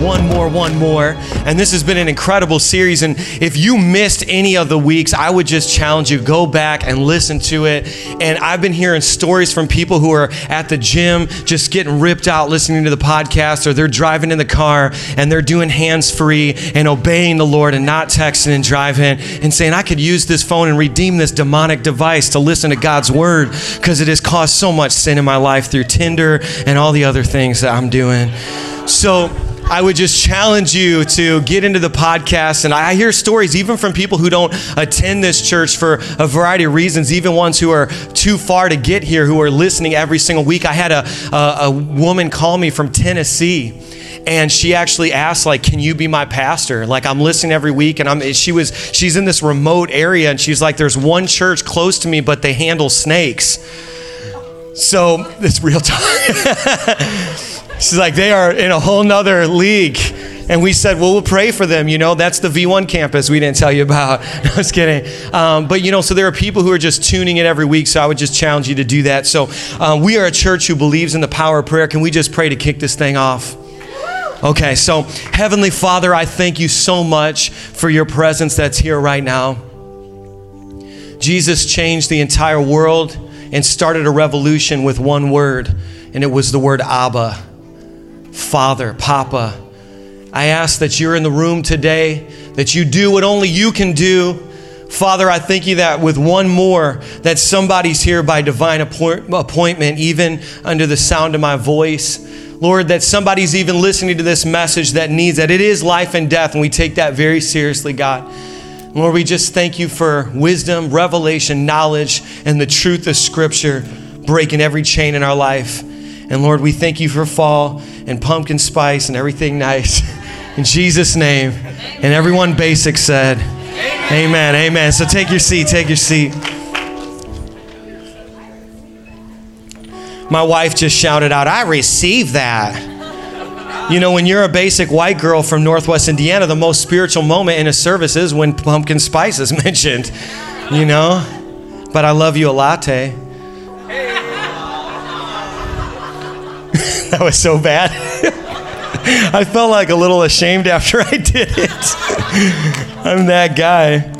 One More, One More, and this has been an incredible series. And if you missed any of the weeks, I would just challenge you go back and listen to it. And I've been hearing stories from people who are at the gym just getting ripped out listening to the podcast, or they're driving in the car and they're doing hands free and obeying the Lord and not texting and driving and saying, I could use this phone and redeem this demonic device to listen to God's word because it has caused so much sin in my life through Tinder and all the other things that I'm doing. So I would just challenge you to get into the podcast. And I hear stories even from people who don't attend this church for a variety of reasons, even ones who are too far to get here, who are listening every single week. I had a, a, a woman call me from Tennessee and she actually asked like can you be my pastor like i'm listening every week and i'm she was she's in this remote area and she's like there's one church close to me but they handle snakes so it's real time She's like, they are in a whole nother league. And we said, well, we'll pray for them. You know, that's the V1 campus we didn't tell you about. No, I was kidding. Um, but, you know, so there are people who are just tuning in every week. So I would just challenge you to do that. So um, we are a church who believes in the power of prayer. Can we just pray to kick this thing off? Okay, so Heavenly Father, I thank you so much for your presence that's here right now. Jesus changed the entire world and started a revolution with one word, and it was the word Abba. Father, Papa. I ask that you're in the room today, that you do what only you can do. Father, I thank you that with one more, that somebody's here by divine appointment, even under the sound of my voice. Lord, that somebody's even listening to this message that needs that. It is life and death, and we take that very seriously, God. Lord, we just thank you for wisdom, revelation, knowledge, and the truth of Scripture breaking every chain in our life. And Lord, we thank you for fall and pumpkin spice and everything nice. In Jesus' name. And everyone basic said, Amen. Amen. So take your seat. Take your seat. My wife just shouted out, I receive that. You know, when you're a basic white girl from Northwest Indiana, the most spiritual moment in a service is when pumpkin spice is mentioned, you know? But I love you a latte. that was so bad. I felt like a little ashamed after I did it. I'm that guy.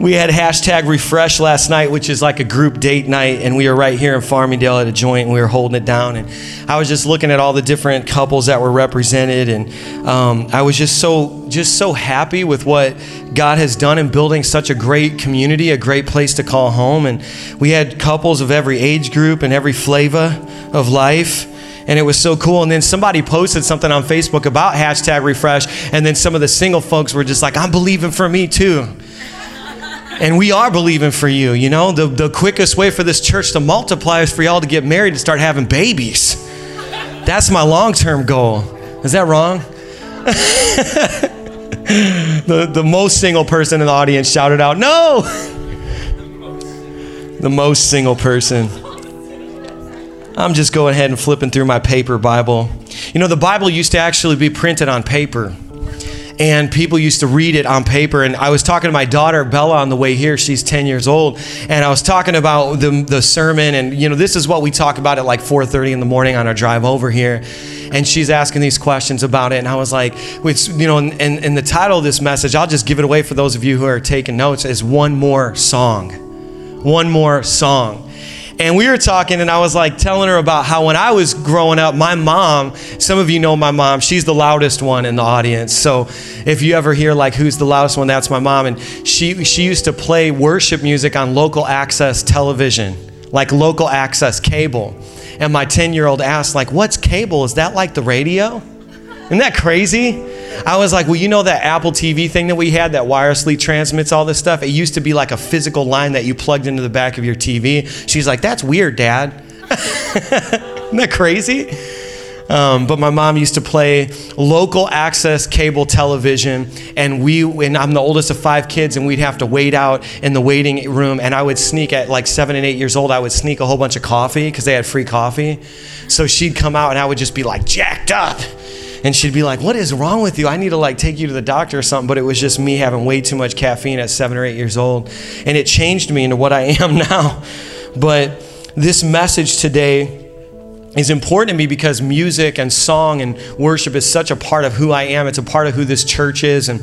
We had hashtag refresh last night, which is like a group date night, and we were right here in Farmingdale at a joint, and we were holding it down. And I was just looking at all the different couples that were represented, and um, I was just so just so happy with what God has done in building such a great community, a great place to call home. And we had couples of every age group and every flavor of life and it was so cool. And then somebody posted something on Facebook about hashtag refresh, and then some of the single folks were just like, I'm believing for me too. And we are believing for you. You know, the, the quickest way for this church to multiply is for y'all to get married and start having babies. That's my long term goal. Is that wrong? the, the most single person in the audience shouted out, No! The most single person. I'm just going ahead and flipping through my paper Bible. You know, the Bible used to actually be printed on paper. And people used to read it on paper. And I was talking to my daughter, Bella, on the way here. She's 10 years old. And I was talking about the, the sermon. And, you know, this is what we talk about at like 4.30 in the morning on our drive over here. And she's asking these questions about it. And I was like, which, you know, and, and, and the title of this message, I'll just give it away for those of you who are taking notes, is One More Song. One More Song. And we were talking, and I was like telling her about how when I was growing up, my mom, some of you know my mom, she's the loudest one in the audience. So if you ever hear like who's the loudest one, that's my mom. And she, she used to play worship music on local access television, like local access cable. And my 10 year old asked, like, what's cable? Is that like the radio? Isn't that crazy? I was like, well, you know that Apple TV thing that we had that wirelessly transmits all this stuff? It used to be like a physical line that you plugged into the back of your TV. She's like, that's weird, Dad. Isn't that crazy? Um, but my mom used to play local access cable television, and we and I'm the oldest of five kids, and we'd have to wait out in the waiting room. And I would sneak at like seven and eight years old, I would sneak a whole bunch of coffee because they had free coffee. So she'd come out, and I would just be like jacked up And she'd be like, What is wrong with you? I need to like take you to the doctor or something. But it was just me having way too much caffeine at seven or eight years old. And it changed me into what I am now. But this message today is important to me because music and song and worship is such a part of who I am. It's a part of who this church is. And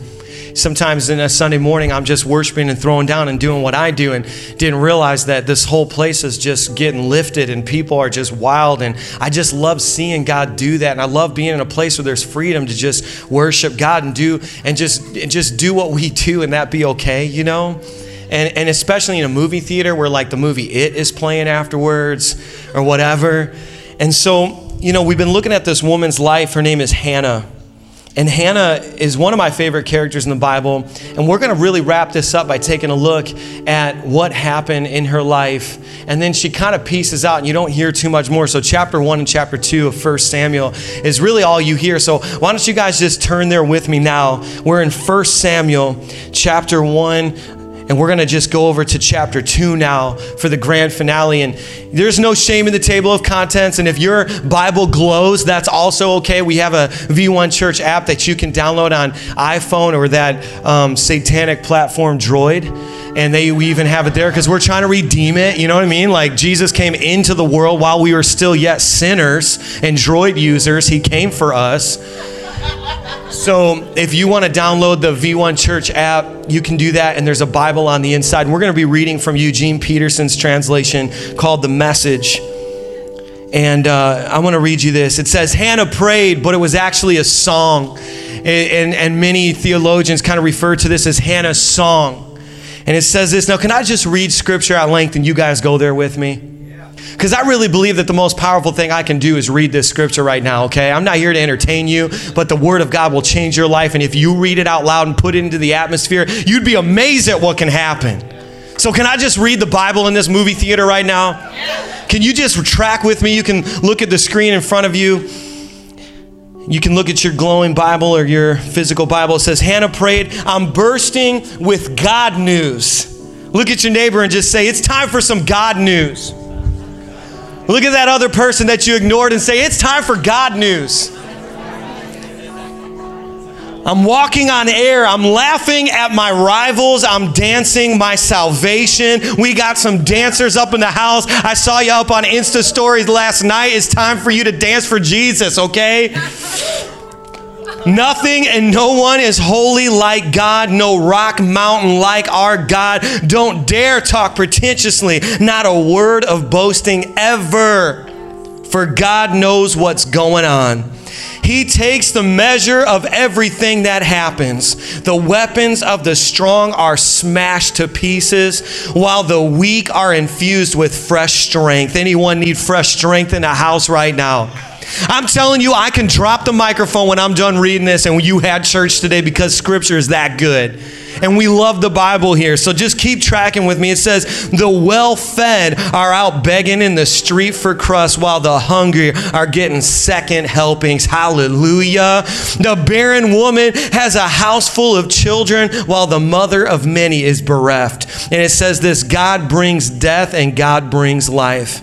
sometimes in a Sunday morning, I'm just worshiping and throwing down and doing what I do, and didn't realize that this whole place is just getting lifted and people are just wild. And I just love seeing God do that. And I love being in a place where there's freedom to just worship God and do and just and just do what we do and that be okay, you know? And, and especially in a movie theater where like the movie It is playing afterwards or whatever. And so, you know, we've been looking at this woman's life. Her name is Hannah. And Hannah is one of my favorite characters in the Bible. And we're going to really wrap this up by taking a look at what happened in her life. And then she kind of pieces out, and you don't hear too much more. So, chapter one and chapter two of 1 Samuel is really all you hear. So, why don't you guys just turn there with me now? We're in 1 Samuel, chapter one and we're going to just go over to chapter two now for the grand finale. And there's no shame in the table of contents. And if your Bible glows, that's also okay. We have a V1 Church app that you can download on iPhone or that um, satanic platform Droid. And they we even have it there because we're trying to redeem it. You know what I mean? Like Jesus came into the world while we were still yet sinners and Droid users. He came for us. So if you want to download the V1 Church app, you can do that, and there's a Bible on the inside. We're going to be reading from Eugene Peterson's translation called The Message. And uh, I want to read you this. It says, Hannah prayed, but it was actually a song. And, and, and many theologians kind of refer to this as Hannah's song. And it says this. Now, can I just read scripture at length and you guys go there with me? Because I really believe that the most powerful thing I can do is read this scripture right now, okay? I'm not here to entertain you, but the Word of God will change your life. And if you read it out loud and put it into the atmosphere, you'd be amazed at what can happen. So, can I just read the Bible in this movie theater right now? Can you just track with me? You can look at the screen in front of you. You can look at your glowing Bible or your physical Bible. It says, Hannah prayed, I'm bursting with God news. Look at your neighbor and just say, It's time for some God news. Look at that other person that you ignored and say, It's time for God news. I'm walking on air. I'm laughing at my rivals. I'm dancing my salvation. We got some dancers up in the house. I saw you up on Insta stories last night. It's time for you to dance for Jesus, okay? Nothing and no one is holy like God, no rock mountain like our God. Don't dare talk pretentiously, not a word of boasting ever, for God knows what's going on. He takes the measure of everything that happens. The weapons of the strong are smashed to pieces, while the weak are infused with fresh strength. Anyone need fresh strength in the house right now? I'm telling you, I can drop the microphone when I'm done reading this and you had church today because scripture is that good. And we love the Bible here. So just keep tracking with me. It says, The well fed are out begging in the street for crust while the hungry are getting second helpings. Hallelujah. The barren woman has a house full of children while the mother of many is bereft. And it says this God brings death and God brings life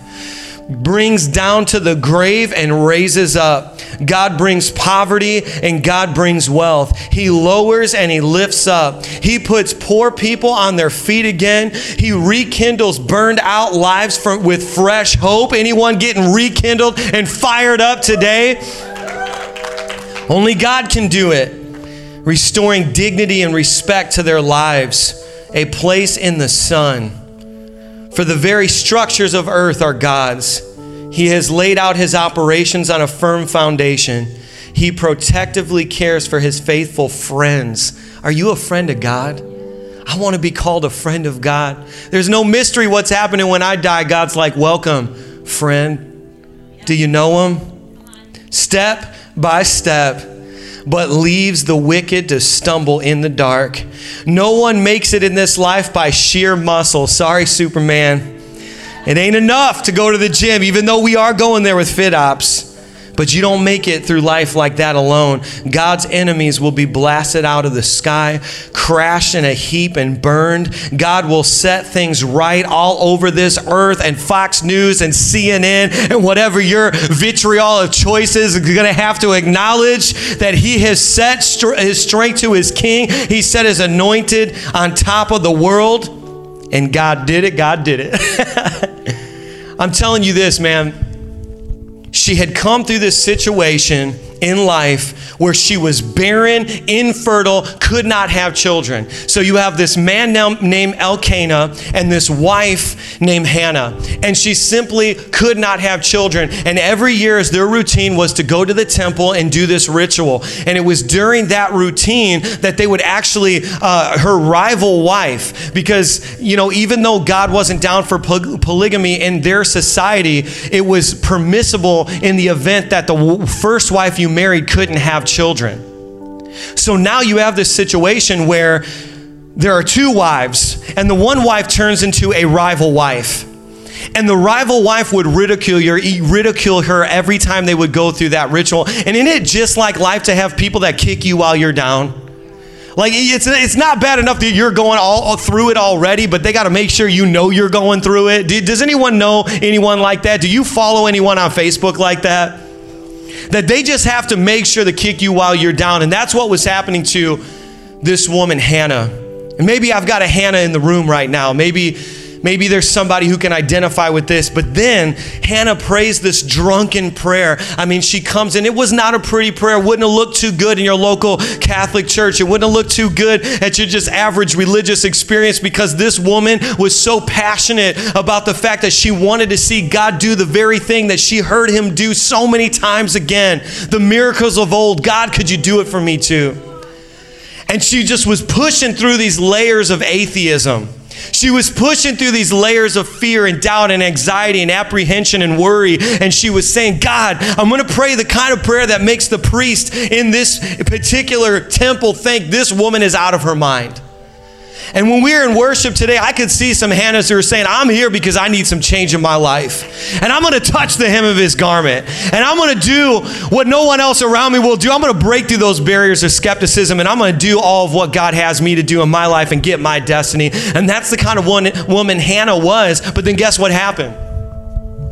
brings down to the grave and raises up. God brings poverty and God brings wealth. He lowers and He lifts up. He puts poor people on their feet again. He rekindles burned out lives with fresh hope. Anyone getting rekindled and fired up today? Only God can do it. Restoring dignity and respect to their lives, a place in the sun. For the very structures of earth are God's. He has laid out his operations on a firm foundation. He protectively cares for his faithful friends. Are you a friend of God? I want to be called a friend of God. There's no mystery what's happening when I die. God's like, Welcome, friend. Do you know him? Step by step, but leaves the wicked to stumble in the dark. No one makes it in this life by sheer muscle. Sorry, Superman. It ain't enough to go to the gym, even though we are going there with Fit Ops. But you don't make it through life like that alone. God's enemies will be blasted out of the sky, crashed in a heap, and burned. God will set things right all over this earth, and Fox News and CNN and whatever your vitriol of choices is going to have to acknowledge that He has set His strength to His King. He set His anointed on top of the world. And God did it. God did it. I'm telling you this, man. She had come through this situation in life where she was barren, infertile, could not have children. So you have this man now named Elkanah and this wife named Hannah, and she simply could not have children. And every year, as their routine was to go to the temple and do this ritual. And it was during that routine that they would actually, uh, her rival wife, because, you know, even though God wasn't down for polygamy in their society, it was permissible in the event that the first wife you married couldn't have children. So now you have this situation where there are two wives, and the one wife turns into a rival wife. And the rival wife would ridicule her, ridicule her every time they would go through that ritual. And isn't it just like life to have people that kick you while you're down? Like it's it's not bad enough that you're going all, all through it already, but they got to make sure you know you're going through it. does anyone know anyone like that? Do you follow anyone on Facebook like that? That they just have to make sure to kick you while you're down. And that's what was happening to this woman, Hannah. And maybe I've got a Hannah in the room right now. Maybe Maybe there's somebody who can identify with this. But then Hannah prays this drunken prayer. I mean, she comes in. It was not a pretty prayer. Wouldn't have looked too good in your local Catholic church. It wouldn't have looked too good at your just average religious experience because this woman was so passionate about the fact that she wanted to see God do the very thing that she heard him do so many times again. The miracles of old. God, could you do it for me too? And she just was pushing through these layers of atheism she was pushing through these layers of fear and doubt and anxiety and apprehension and worry. And she was saying, God, I'm going to pray the kind of prayer that makes the priest in this particular temple think this woman is out of her mind. And when we were in worship today, I could see some Hannahs who are saying, I'm here because I need some change in my life. And I'm going to touch the hem of his garment. And I'm going to do what no one else around me will do. I'm going to break through those barriers of skepticism and I'm going to do all of what God has me to do in my life and get my destiny. And that's the kind of one, woman Hannah was. But then guess what happened?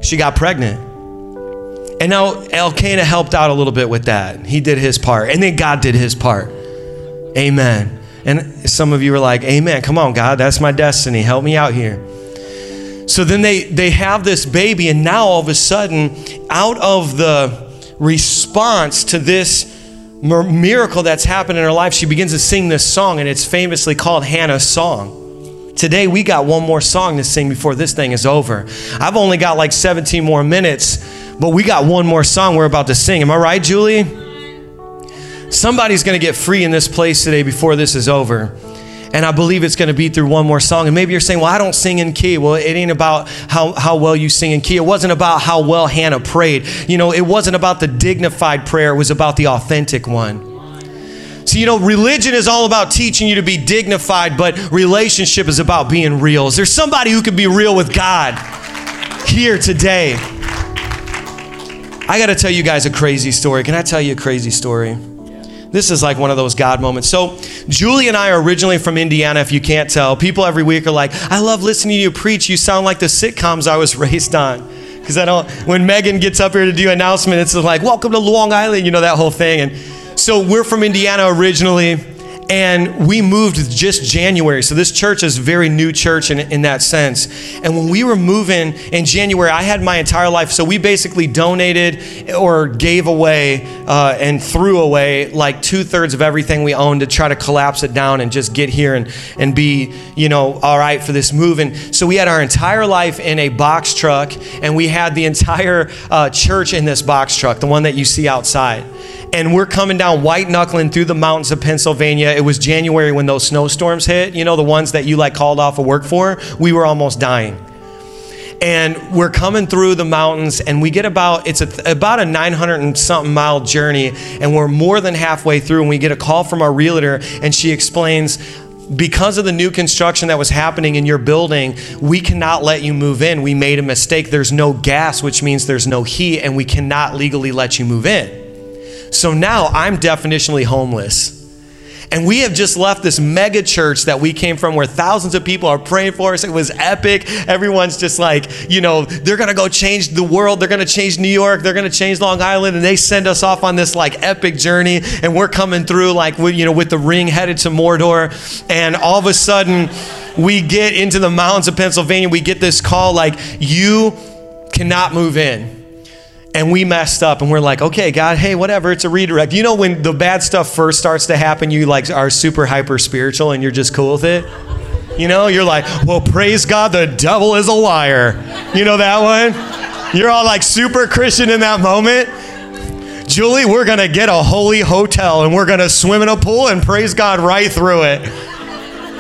She got pregnant. And now Elkanah helped out a little bit with that. He did his part. And then God did his part. Amen. And some of you are like, Amen. Come on, God, that's my destiny. Help me out here. So then they, they have this baby, and now all of a sudden, out of the response to this miracle that's happened in her life, she begins to sing this song, and it's famously called Hannah's Song. Today, we got one more song to sing before this thing is over. I've only got like 17 more minutes, but we got one more song we're about to sing. Am I right, Julie? Somebody's going to get free in this place today before this is over. And I believe it's going to be through one more song. And maybe you're saying, well, I don't sing in key. Well, it ain't about how, how well you sing in key. It wasn't about how well Hannah prayed. You know, it wasn't about the dignified prayer, it was about the authentic one. So, you know, religion is all about teaching you to be dignified, but relationship is about being real. Is there somebody who can be real with God here today? I got to tell you guys a crazy story. Can I tell you a crazy story? This is like one of those God moments. So, Julie and I are originally from Indiana, if you can't tell. People every week are like, I love listening to you preach. You sound like the sitcoms I was raised on. Because I don't, when Megan gets up here to do announcement, it's like, welcome to Long Island, you know, that whole thing. And so we're from Indiana originally and we moved just January. So this church is very new church in, in that sense. And when we were moving in January, I had my entire life. So we basically donated or gave away uh, and threw away like two thirds of everything we owned to try to collapse it down and just get here and, and be, you know, all right for this move. And so we had our entire life in a box truck and we had the entire uh, church in this box truck, the one that you see outside and we're coming down white knuckling through the mountains of Pennsylvania. It was January when those snowstorms hit, you know, the ones that you like called off of work for. We were almost dying. And we're coming through the mountains, and we get about it's a, about a 900 and something mile journey, and we're more than halfway through. And we get a call from our realtor, and she explains because of the new construction that was happening in your building, we cannot let you move in. We made a mistake. There's no gas, which means there's no heat, and we cannot legally let you move in. So now I'm definitionally homeless. And we have just left this mega church that we came from where thousands of people are praying for us. It was epic. Everyone's just like, you know, they're going to go change the world. They're going to change New York. They're going to change Long Island. And they send us off on this like epic journey. And we're coming through like, you know, with the ring headed to Mordor. And all of a sudden, we get into the mountains of Pennsylvania. We get this call like, you cannot move in and we messed up and we're like okay god hey whatever it's a redirect. You know when the bad stuff first starts to happen you like are super hyper spiritual and you're just cool with it? You know you're like well praise god the devil is a liar. You know that one? You're all like super christian in that moment. Julie we're gonna get a holy hotel and we're gonna swim in a pool and praise god right through it.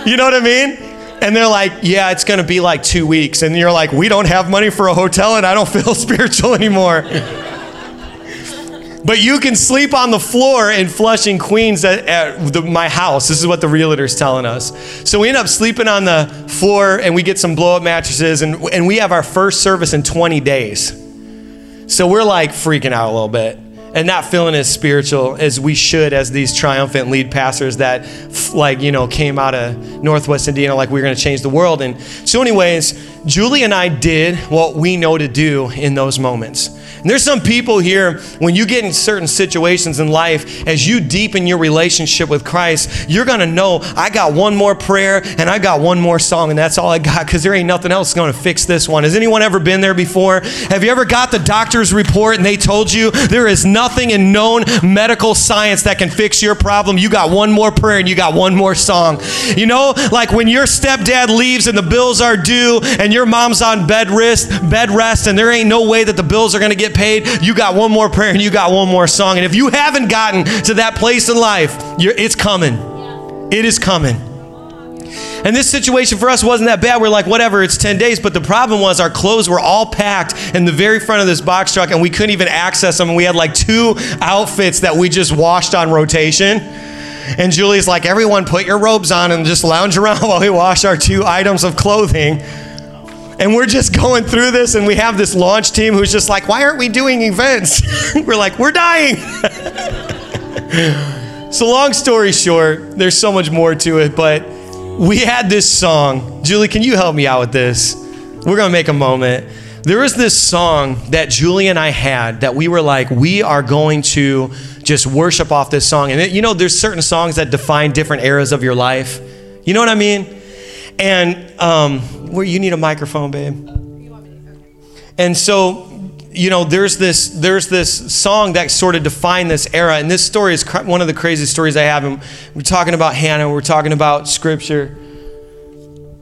You know what i mean and they're like, yeah, it's going to be like two weeks. And you're like, we don't have money for a hotel and I don't feel spiritual anymore. but you can sleep on the floor in Flushing, Queens at, at the, my house. This is what the realtor's telling us. So we end up sleeping on the floor and we get some blow up mattresses and, and we have our first service in 20 days. So we're like freaking out a little bit and not feeling as spiritual as we should as these triumphant lead pastors that like you know came out of northwest indiana like we are going to change the world. And so anyways julie and i did what we know to do in those moments and there's some people here, when you get in certain situations in life, as you deepen your relationship with Christ, you're going to know I got one more prayer and I got one more song, and that's all I got because there ain't nothing else going to fix this one. Has anyone ever been there before? Have you ever got the doctor's report and they told you there is nothing in known medical science that can fix your problem? You got one more prayer and you got one more song. You know, like when your stepdad leaves and the bills are due and your mom's on bed rest, bed rest, and there ain't no way that the bills are going to get get paid, you got one more prayer and you got one more song. And if you haven't gotten to that place in life, it's coming. It is coming. And this situation for us wasn't that bad. We're like, whatever, it's 10 days. But the problem was our clothes were all packed in the very front of this box truck and we couldn't even access them. We had like two outfits that we just washed on rotation. And Julie's like, everyone put your robes on and just lounge around while we wash our two items of clothing. And we're just going through this, and we have this launch team who's just like, why aren't we doing events? we're like, we're dying. so, long story short, there's so much more to it, but we had this song. Julie, can you help me out with this? We're going to make a moment. There was this song that Julie and I had that we were like, we are going to just worship off this song. And it, you know, there's certain songs that define different eras of your life. You know what I mean? And um, where you need a microphone, babe. And so, you know, there's this there's this song that sort of defined this era, and this story is one of the craziest stories I have. And we're talking about Hannah, we're talking about Scripture.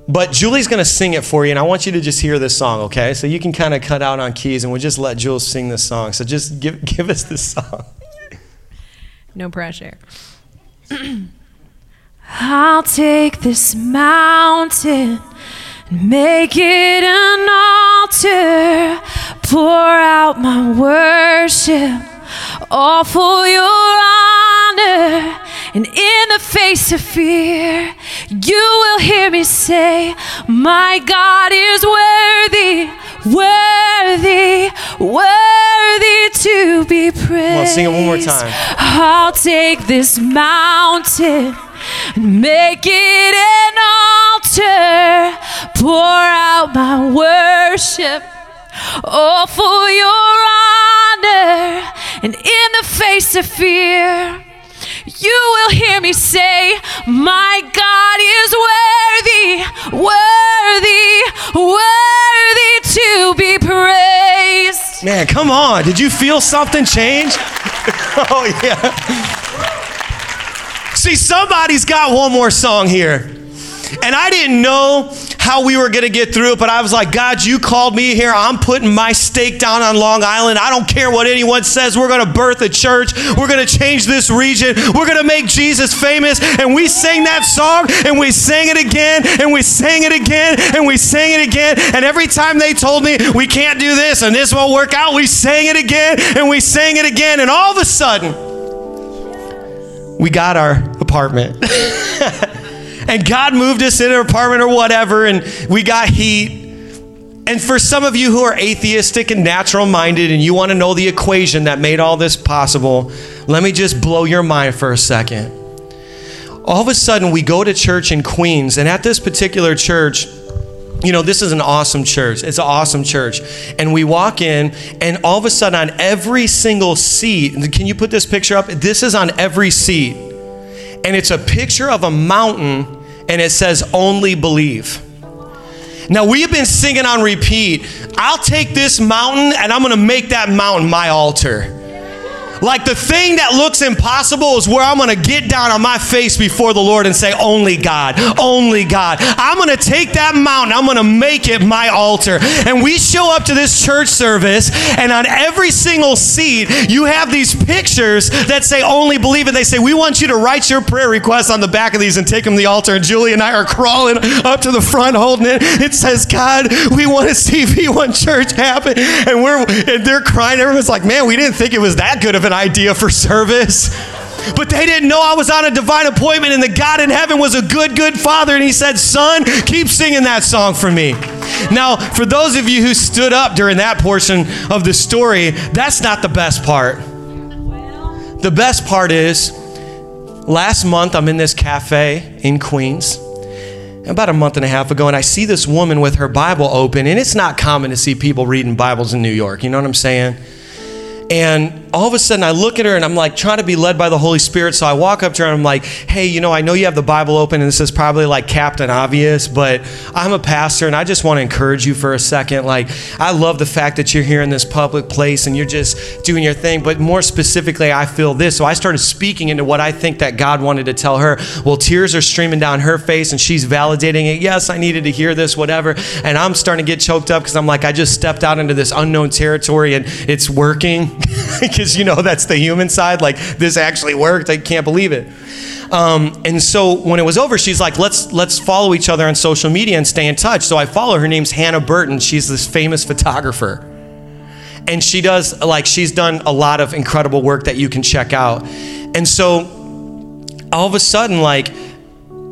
But Julie's gonna sing it for you, and I want you to just hear this song, okay? So you can kind of cut out on keys, and we'll just let Jules sing this song. So just give give us this song. No pressure. I'll take this mountain and make it an altar. Pour out my worship, all for your honor. And in the face of fear, you will hear me say, My God is worthy, worthy, worthy to be praised. Come on, sing it one more time. I'll take this mountain and make it an altar. Pour out my worship, all for your honor. And in the face of fear, you will hear me say, My God is worthy, worthy, worthy to be praised. Man, come on. Did you feel something change? oh, yeah. See, somebody's got one more song here. And I didn't know how we were going to get through it, but I was like, God, you called me here. I'm putting my stake down on Long Island. I don't care what anyone says. We're going to birth a church. We're going to change this region. We're going to make Jesus famous. And we sang that song and we sang it again and we sang it again and we sang it again. And every time they told me we can't do this and this won't work out, we sang it again and we sang it again. And all of a sudden, we got our apartment. And God moved us in an apartment or whatever, and we got heat. And for some of you who are atheistic and natural minded and you want to know the equation that made all this possible, let me just blow your mind for a second. All of a sudden, we go to church in Queens, and at this particular church, you know, this is an awesome church. It's an awesome church. And we walk in, and all of a sudden, on every single seat, can you put this picture up? This is on every seat. And it's a picture of a mountain, and it says, Only believe. Now, we have been singing on repeat I'll take this mountain, and I'm to make that mountain my altar. Like the thing that looks impossible is where I'm going to get down on my face before the Lord and say, Only God, only God. I'm going to take that mountain, I'm going to make it my altar. And we show up to this church service, and on every single seat, you have these pictures that say, Only believe. And they say, We want you to write your prayer requests on the back of these and take them to the altar. And Julie and I are crawling up to the front holding it. It says, God, we want to see V1 Church happen. And we're and they're crying. Everyone's like, Man, we didn't think it was that good of an idea for service. But they didn't know I was on a divine appointment and the God in heaven was a good, good father. And he said, Son, keep singing that song for me. Now, for those of you who stood up during that portion of the story, that's not the best part. The best part is last month I'm in this cafe in Queens about a month and a half ago, and I see this woman with her Bible open, and it's not common to see people reading Bibles in New York. You know what I'm saying? And all of a sudden, I look at her and I'm like trying to be led by the Holy Spirit. So I walk up to her and I'm like, hey, you know, I know you have the Bible open and this is probably like Captain Obvious, but I'm a pastor and I just want to encourage you for a second. Like, I love the fact that you're here in this public place and you're just doing your thing. But more specifically, I feel this. So I started speaking into what I think that God wanted to tell her. Well, tears are streaming down her face and she's validating it. Yes, I needed to hear this, whatever. And I'm starting to get choked up because I'm like, I just stepped out into this unknown territory and it's working. because you know that's the human side. Like this actually worked. I can't believe it. Um, and so when it was over, she's like, "Let's let's follow each other on social media and stay in touch." So I follow. Her name's Hannah Burton. She's this famous photographer, and she does like she's done a lot of incredible work that you can check out. And so all of a sudden, like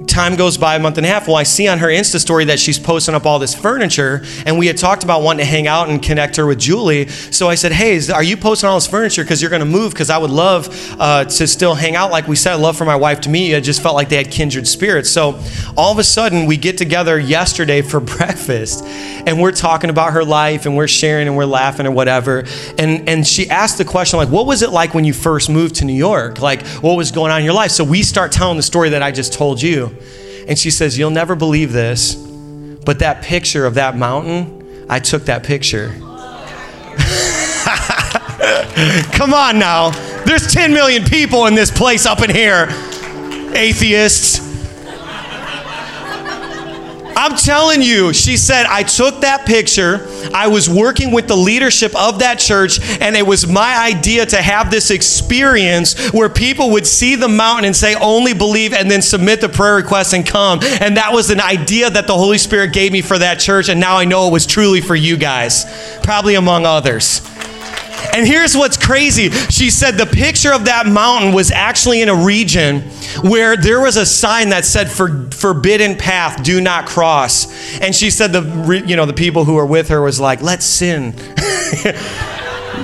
time goes by a month and a half. Well, I see on her Insta story that she's posting up all this furniture, and we had talked about wanting to hang out and connect her with Julie. So I said, Hey, are you posting all this furniture because you're going to move? Because I would love uh, to still hang out. Like we said, I love for my wife to meet you. I just felt like they had kindred spirits. So all of a sudden, we get together yesterday for breakfast, and we're talking about her life, and we're sharing, and we're laughing, and whatever. And and she asked the question like, What was it like when you first moved to New York? Like, what was going on in your life? So we start telling the story that I just told you. And she says, You'll never believe this, but that picture of that mountain, I took that picture. Come on now. There's 10 million people in this place up in here, atheists. I'm telling you, she said, I took that picture. I was working with the leadership of that church, and it was my idea to have this experience where people would see the mountain and say, only believe, and then submit the prayer request and come. And that was an idea that the Holy Spirit gave me for that church, and now I know it was truly for you guys, probably among others. And here's what's crazy. She said the picture of that mountain was actually in a region where there was a sign that said for, forbidden path, do not cross. And she said the you know the people who were with her was like, let's sin.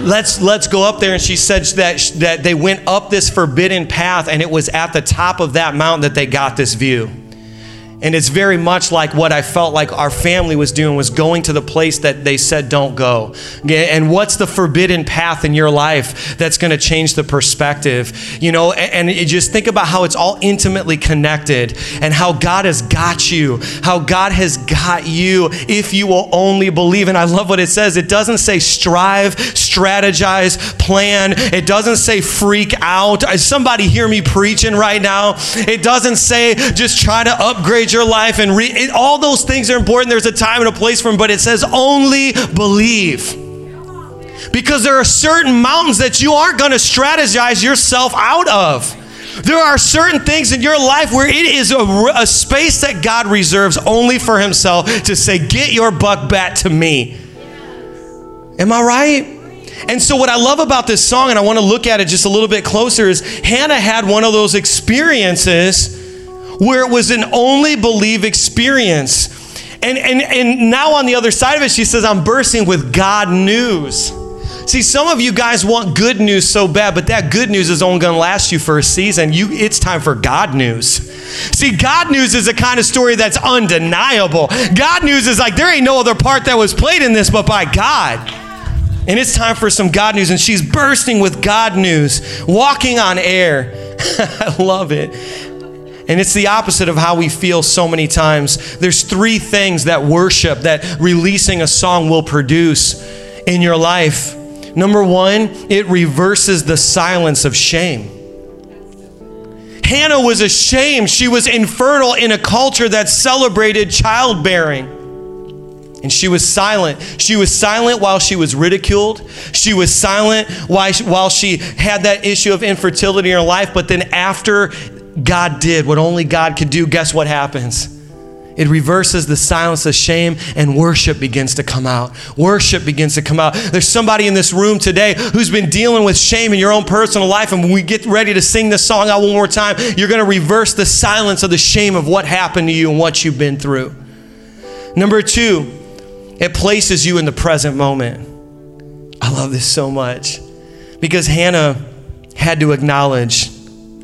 let's let's go up there and she said that that they went up this forbidden path and it was at the top of that mountain that they got this view. And it's very much like what I felt like our family was doing was going to the place that they said don't go. And what's the forbidden path in your life that's going to change the perspective? You know, and, just think about how it's all intimately connected and how God has got you, how God has got you if you will only believe. And I love what it says. It doesn't say strive, strategize, plan. It doesn't say freak out. Somebody hear me preaching right now. It doesn't say just try to upgrade your life and re- it, all those things are important. There's a time and a place for them, but it says only believe. Because there are certain mountains that you aren't going to strategize yourself out of. There are certain things in your life where it is a, a, space that God reserves only for Himself to say, Get your buck back to me. Am I right? And so, what I love about this song, and I want to look at it just a little bit closer, is Hannah had one of those experiences where it was an only believe experience. And, and, and now on the other side of it, she says, I'm bursting with God news. See, some of you guys want good news so bad, but that good news is only going to last you for a season. You, it's time for God news. See, God news is a kind of story that's undeniable. God news is like there ain't no other part that was played in this but by God. And it's time for some God news, and she's bursting with God news, walking on air. I love it. And it's the opposite of how we feel so many times. There's three things that worship, that releasing a song will produce in your life. Number one, it reverses the silence of shame. Hannah was ashamed. She was infertile in a culture that celebrated childbearing. And she was silent. She was silent while she was ridiculed. She was silent while she had that issue of infertility in her life. But then, after God did what only God could do, guess what happens? It reverses the silence of shame and worship begins to come out. Worship begins to come out. There's somebody in this room today who's been dealing with shame in your own personal life. And when we get ready to sing this song out one more time, you're going to reverse the silence of the shame of what happened to you and what you've been through. Number two, it places you in the present moment. I love this so much because Hannah had to acknowledge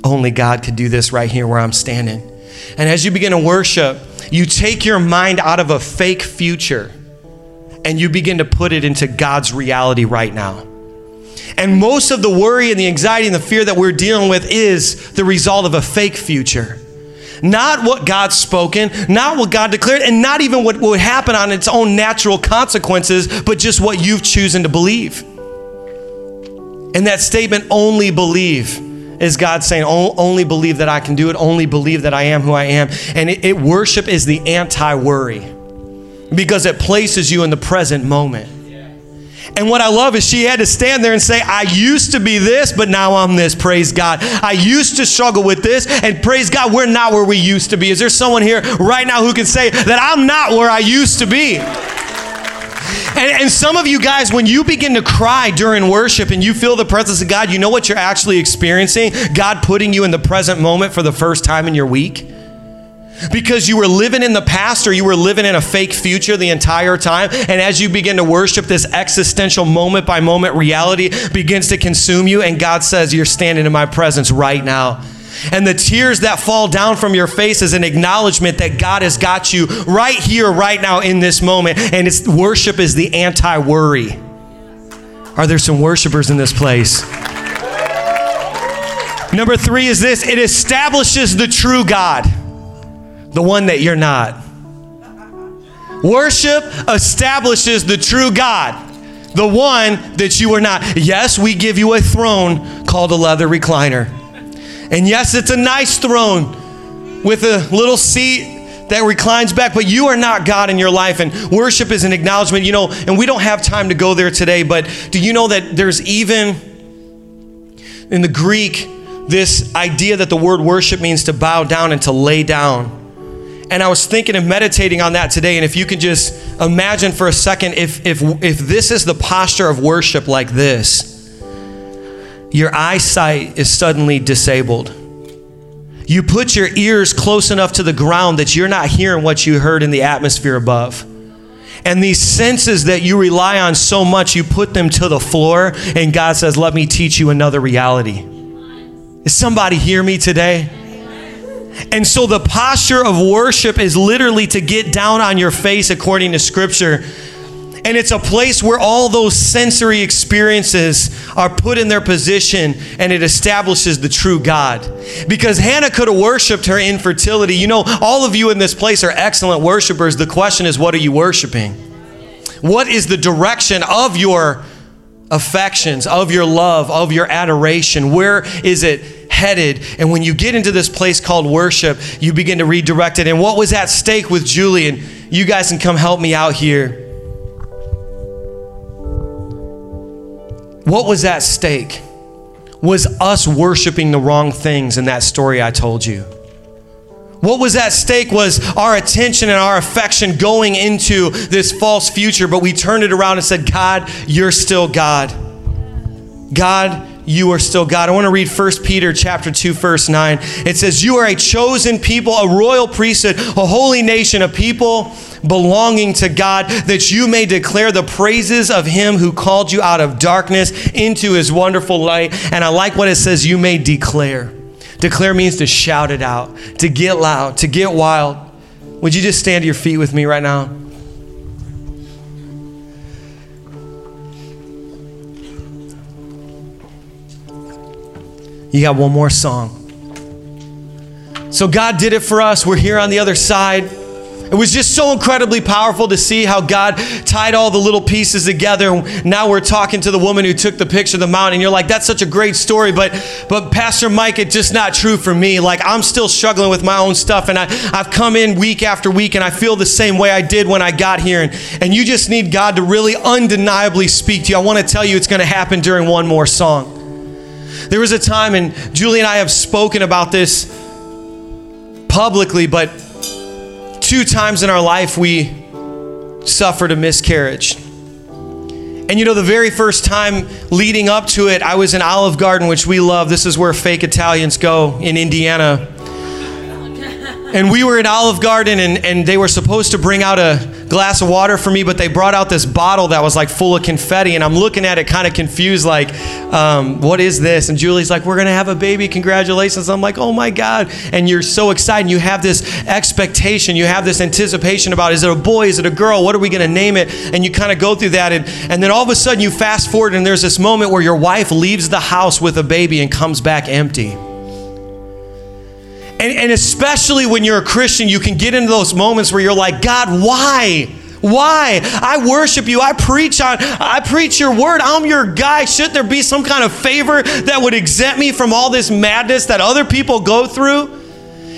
only God could do this right here where I'm standing. And as you begin to worship, you take your mind out of a fake future and you begin to put it into God's reality right now. And most of the worry and the anxiety and the fear that we're dealing with is the result of a fake future. Not what God's spoken, not what God declared, and not even what would happen on its own natural consequences, but just what you've chosen to believe. And that statement, only believe is God saying, oh, only believe that I can do it, only believe that I am who I am. And it, it worship is the anti worry because it places you in the present moment. And what I love is she had to stand there and say, I used to be this, but now I'm this. Praise God. I used to struggle with this, and praise God, we're not where we used to be. Is there someone here right now who can say that I'm not where I used to be? And, and some of you guys, when you begin to cry during worship and you feel the presence of God, you know what you're actually experiencing? God putting you in the present moment for the first time in your week because you were living in the past or you were living in a fake future the entire time. And as you begin to worship, this existential moment by moment reality begins to consume you. And God says, You're standing in my presence right now. And the tears that fall down from your face is an acknowledgement that God has got you right here, right now, in this moment. And it's worship is the anti worry. Are there some worshipers in this place? Number three is this it establishes the true God, the one that you're not. Worship establishes the true God, the one that you are not. Yes, we give you a throne called a leather recliner. And yes, it's a nice throne with a little seat that reclines back, but you are not God in your life. And worship is an acknowledgement, you know, and we don't have time to go there today, but do you know that there's even in the Greek this idea that the word worship means to bow down and to lay down? And I was thinking and meditating on that today. And if you could just imagine for a second, if, if, if this is the posture of worship like this, your eyesight is suddenly disabled. You put your ears close enough to the ground that you're not hearing what you heard in the atmosphere above. And these senses that you rely on so much, you put them to the floor, and God says, Let me teach you another reality. Is somebody hear me today? And so the posture of worship is literally to get down on your face according to Scripture and it's a place where all those sensory experiences are put in their position and it establishes the true God. Because Hannah could have worshiped her infertility. You know, all of you in this place are excellent worshipers. The question is, what are you worshiping? What is the direction of your affections, of your love, of your adoration? Where is it headed? And when you get into this place called worship, you begin to redirect it. And what was at stake with Julian? You guys can come help me out here. What was at stake? Was us worshiping the wrong things in that story I told you. What was at stake was our attention and our affection going into this false future, but we turned it around and said, God, you're still God. God, you are still God. I want to read 1 Peter chapter 2 verse 9. It says, "You are a chosen people, a royal priesthood, a holy nation, a people belonging to God, that you may declare the praises of him who called you out of darkness into his wonderful light." And I like what it says, "You may declare." Declare means to shout it out, to get loud, to get wild. Would you just stand to your feet with me right now? You got one more song. So God did it for us. We're here on the other side. It was just so incredibly powerful to see how God tied all the little pieces together. Now we're talking to the woman who took the picture of the mountain. And you're like, that's such a great story, but but Pastor Mike, it's just not true for me. Like I'm still struggling with my own stuff, and I, I've come in week after week, and I feel the same way I did when I got here. And, and you just need God to really undeniably speak to you. I want to tell you it's going to happen during one more song. There was a time, and Julie and I have spoken about this publicly, but two times in our life we suffered a miscarriage. And you know, the very first time leading up to it, I was in Olive Garden, which we love. This is where fake Italians go in Indiana. And we were in Olive Garden, and, and they were supposed to bring out a glass of water for me, but they brought out this bottle that was like full of confetti. And I'm looking at it kind of confused, like, um, what is this? And Julie's like, we're going to have a baby. Congratulations. I'm like, oh my God. And you're so excited. And You have this expectation, you have this anticipation about is it a boy? Is it a girl? What are we going to name it? And you kind of go through that. And, and then all of a sudden, you fast forward, and there's this moment where your wife leaves the house with a baby and comes back empty. And, and especially when you're a Christian, you can get into those moments where you're like, God, why? Why? I worship you. I preach on I preach your word. I'm your guy. Should there be some kind of favor that would exempt me from all this madness that other people go through?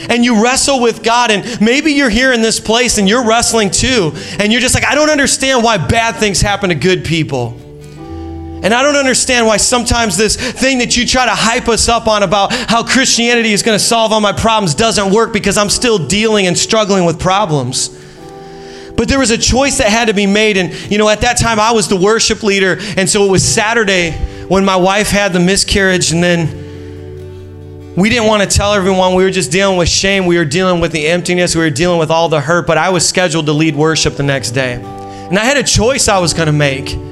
And you wrestle with God, and maybe you're here in this place and you're wrestling too, and you're just like, I don't understand why bad things happen to good people. And I don't understand why sometimes this thing that you try to hype us up on about how Christianity is going to solve all my problems doesn't work because I'm still dealing and struggling with problems. But there was a choice that had to be made. And, you know, at that time I was the worship leader. And so it was Saturday when my wife had the miscarriage. And then we didn't want to tell everyone. We were just dealing with shame. We were dealing with the emptiness. We were dealing with all the hurt. But I was scheduled to lead worship the next day. And I had a choice I was going to make.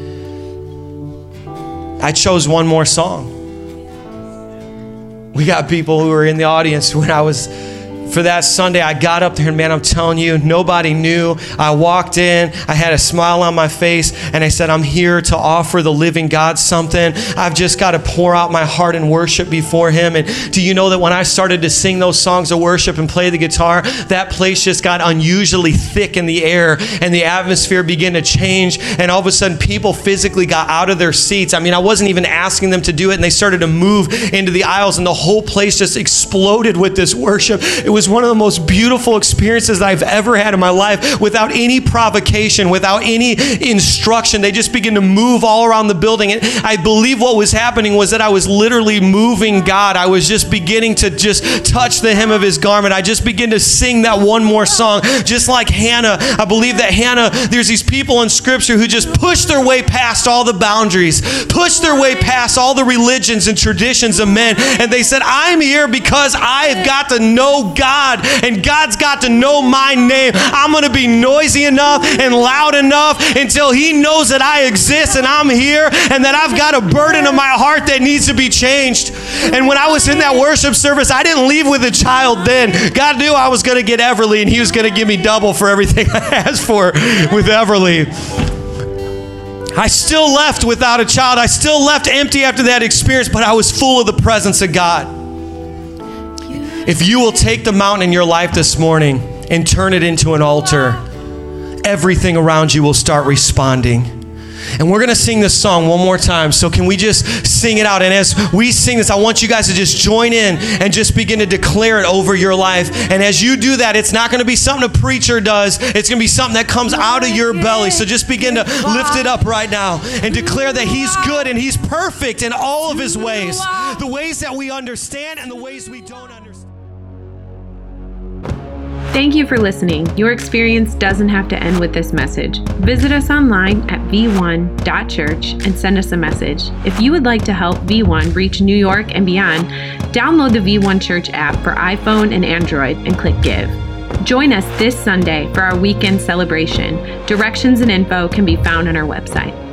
I chose one more song. We got people who were in the audience when I was for that Sunday, I got up there and man, I'm telling you, nobody knew. I walked in, I had a smile on my face, and I said, I'm here to offer the living God something. I've just got to pour out my heart and worship before Him. And do you know that when I started to sing those songs of worship and play the guitar, that place just got unusually thick in the air, and the atmosphere began to change. And all of a sudden, people physically got out of their seats. I mean, I wasn't even asking them to do it, and they started to move into the aisles, and the whole place just exploded with this worship. It was one of the most beautiful experiences I've ever had in my life without any provocation, without any instruction. They just began to move all around the building. And I believe what was happening was that I was literally moving God. I was just beginning to just touch the hem of his garment. I just began to sing that one more song, just like Hannah. I believe that Hannah, there's these people in scripture who just push their way past all the boundaries, push their way past all the religions and traditions of men. And they said, I'm here because I've got to know God. God, and God's got to know my name. I'm going to be noisy enough and loud enough until He knows that I exist and I'm here and that I've got a burden of my heart that needs to be changed. And when I was in that worship service, I didn't leave with a child then. God knew I was going to get Everly and He was going to give me double for everything I asked for with Everly. I still left without a child. I still left empty after that experience, but I was full of the presence of God. If you will take the mountain in your life this morning and turn it into an altar, everything around you will start responding. And we're going to sing this song one more time. So, can we just sing it out? And as we sing this, I want you guys to just join in and just begin to declare it over your life. And as you do that, it's not going to be something a preacher does, it's going to be something that comes out of your belly. So, just begin to lift it up right now and declare that He's good and He's perfect in all of His ways the ways that we understand and the ways we don't understand. Thank you for listening. Your experience doesn't have to end with this message. Visit us online at v1.church and send us a message. If you would like to help V1 reach New York and beyond, download the V1 Church app for iPhone and Android and click Give. Join us this Sunday for our weekend celebration. Directions and info can be found on our website.